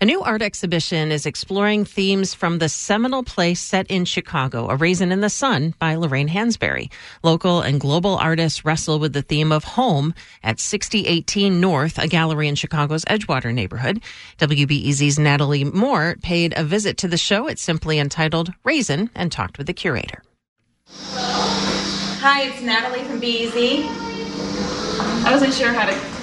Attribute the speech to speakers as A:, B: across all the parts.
A: A new art exhibition is exploring themes from the seminal play set in Chicago, A Raisin in the Sun by Lorraine Hansberry. Local and global artists wrestle with the theme of home at 6018 North, a gallery in Chicago's Edgewater neighborhood. WBEZ's Natalie Moore paid a visit to the show. It's simply entitled Raisin and talked with the curator.
B: Hi, it's Natalie from BEZ. I wasn't sure how to.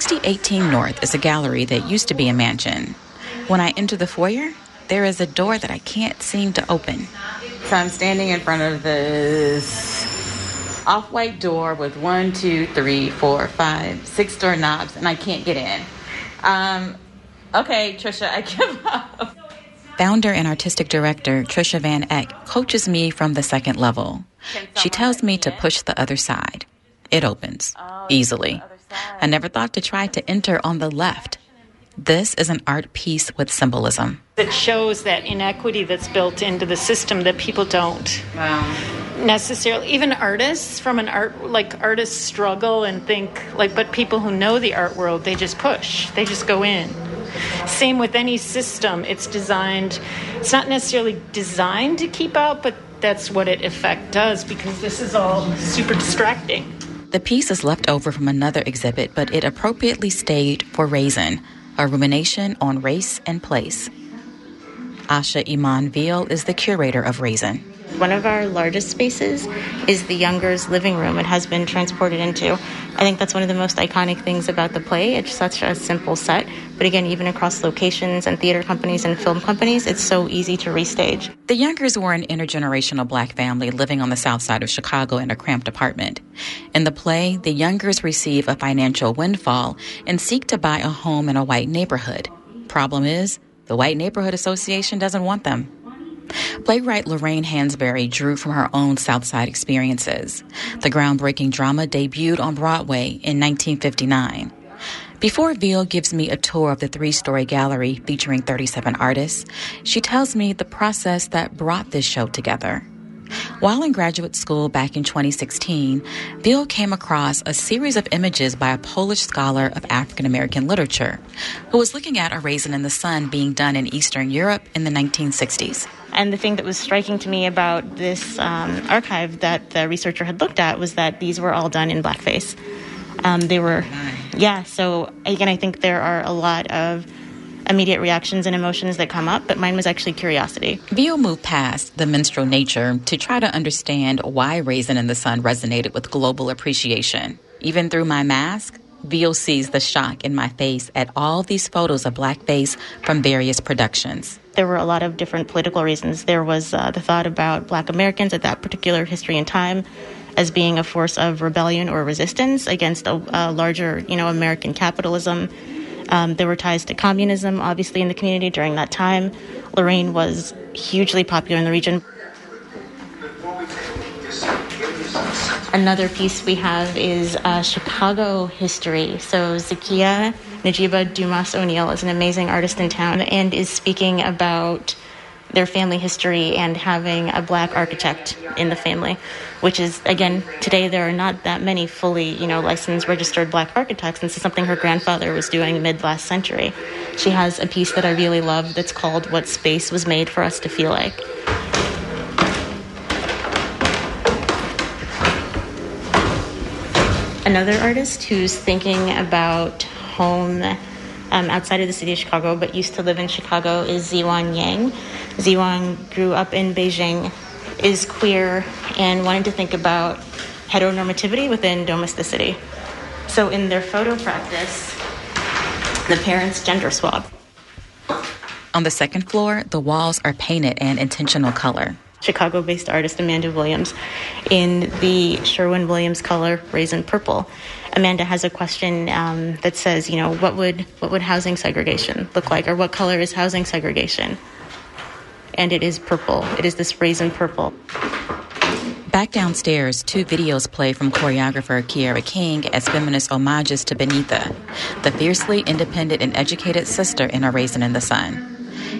C: 6018 North is a gallery that used to be a mansion. When I enter the foyer, there is a door that I can't seem to open.
B: So I'm standing in front of this off white door with one, two, three, four, five, six door knobs, and I can't get in. Um, okay, Tricia, I give up.
C: Founder and artistic director Tricia Van Eck coaches me from the second level. She tells me to push the other side. It opens easily. I never thought to try to enter on the left. This is an art piece with symbolism.
D: It shows that inequity that's built into the system that people don't
B: Wow.
D: necessarily, even artists from an art, like artists struggle and think, like, but people who know the art world, they just push, they just go in. Same with any system, it's designed, it's not necessarily designed to keep out, but that's what it effect does because this is all super distracting.
C: The piece is left over from another exhibit, but it appropriately stayed for Raisin, a rumination on race and place. Asha Iman Veal is the curator of Raisin.
E: One of our largest spaces is the Youngers' living room. It has been transported into. I think that's one of the most iconic things about the play. It's such a simple set, but again, even across locations and theater companies and film companies, it's so easy to restage.
C: The Youngers were an intergenerational black family living on the south side of Chicago in a cramped apartment. In the play, the Youngers receive a financial windfall and seek to buy a home in a white neighborhood. Problem is, the White Neighborhood Association doesn't want them. Playwright Lorraine Hansberry drew from her own Southside experiences. The groundbreaking drama debuted on Broadway in 1959. Before Veal gives me a tour of the three story gallery featuring 37 artists, she tells me the process that brought this show together. While in graduate school back in 2016, Veal came across a series of images by a Polish scholar of African American literature who was looking at A Raisin in the Sun being done in Eastern Europe in the 1960s.
E: And the thing that was striking to me about this um, archive that the researcher had looked at was that these were all done in blackface. Um, they were, yeah. So again, I think there are a lot of immediate reactions and emotions that come up, but mine was actually curiosity.
C: Veal moved past the minstrel nature to try to understand why Raisin in the Sun resonated with global appreciation. Even through my mask, Veal sees the shock in my face at all these photos of blackface from various productions.
E: There were a lot of different political reasons. There was uh, the thought about black Americans at that particular history and time as being a force of rebellion or resistance against a, a larger, you know, American capitalism. Um, there were ties to communism, obviously, in the community during that time. Lorraine was hugely popular in the region. Another piece we have is uh, Chicago history. So Zakia Najiba Dumas O'Neill is an amazing artist in town and is speaking about their family history and having a black architect in the family, which is again today there are not that many fully you know licensed registered black architects. This is something her grandfather was doing mid last century. She has a piece that I really love that's called "What Space Was Made for Us to Feel Like." Another artist who's thinking about home um, outside of the city of Chicago but used to live in Chicago is Ziwan Yang. Ziwan grew up in Beijing, is queer, and wanted to think about heteronormativity within domesticity. So in their photo practice, the parents gender swap.
C: On the second floor, the walls are painted an intentional color.
E: Chicago based artist Amanda Williams in the Sherwin Williams color Raisin Purple. Amanda has a question um, that says, you know, what would what would housing segregation look like, or what color is housing segregation? And it is purple. It is this raisin purple.
C: Back downstairs, two videos play from choreographer Kiara King as feminist homages to Beneatha, the fiercely independent and educated sister in A Raisin in the Sun.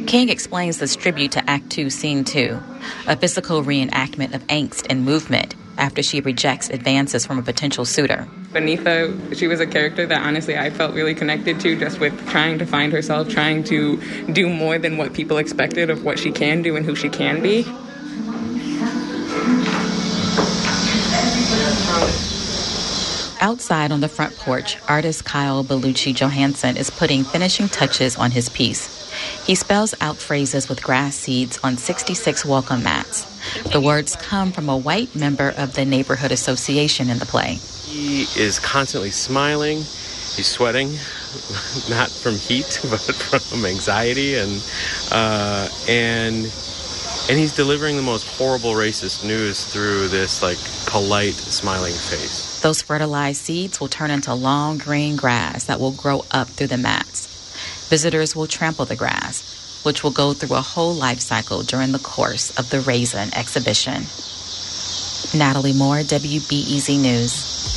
C: King explains this tribute to Act Two, Scene Two, a physical reenactment of angst and movement after she rejects advances from a potential suitor.
F: Beneatha, she was a character that honestly I felt really connected to just with trying to find herself, trying to do more than what people expected of what she can do and who she can be.
C: Outside on the front porch, artist Kyle Bellucci Johansson is putting finishing touches on his piece. He spells out phrases with grass seeds on 66 welcome mats. The words come from a white member of the neighborhood association in the play.
G: He is constantly smiling. He's sweating, not from heat, but from anxiety, and uh, and and he's delivering the most horrible racist news through this like polite, smiling face.
C: Those fertilized seeds will turn into long green grass that will grow up through the mats. Visitors will trample the grass, which will go through a whole life cycle during the course of the Raisin exhibition. Natalie Moore, WBEZ News.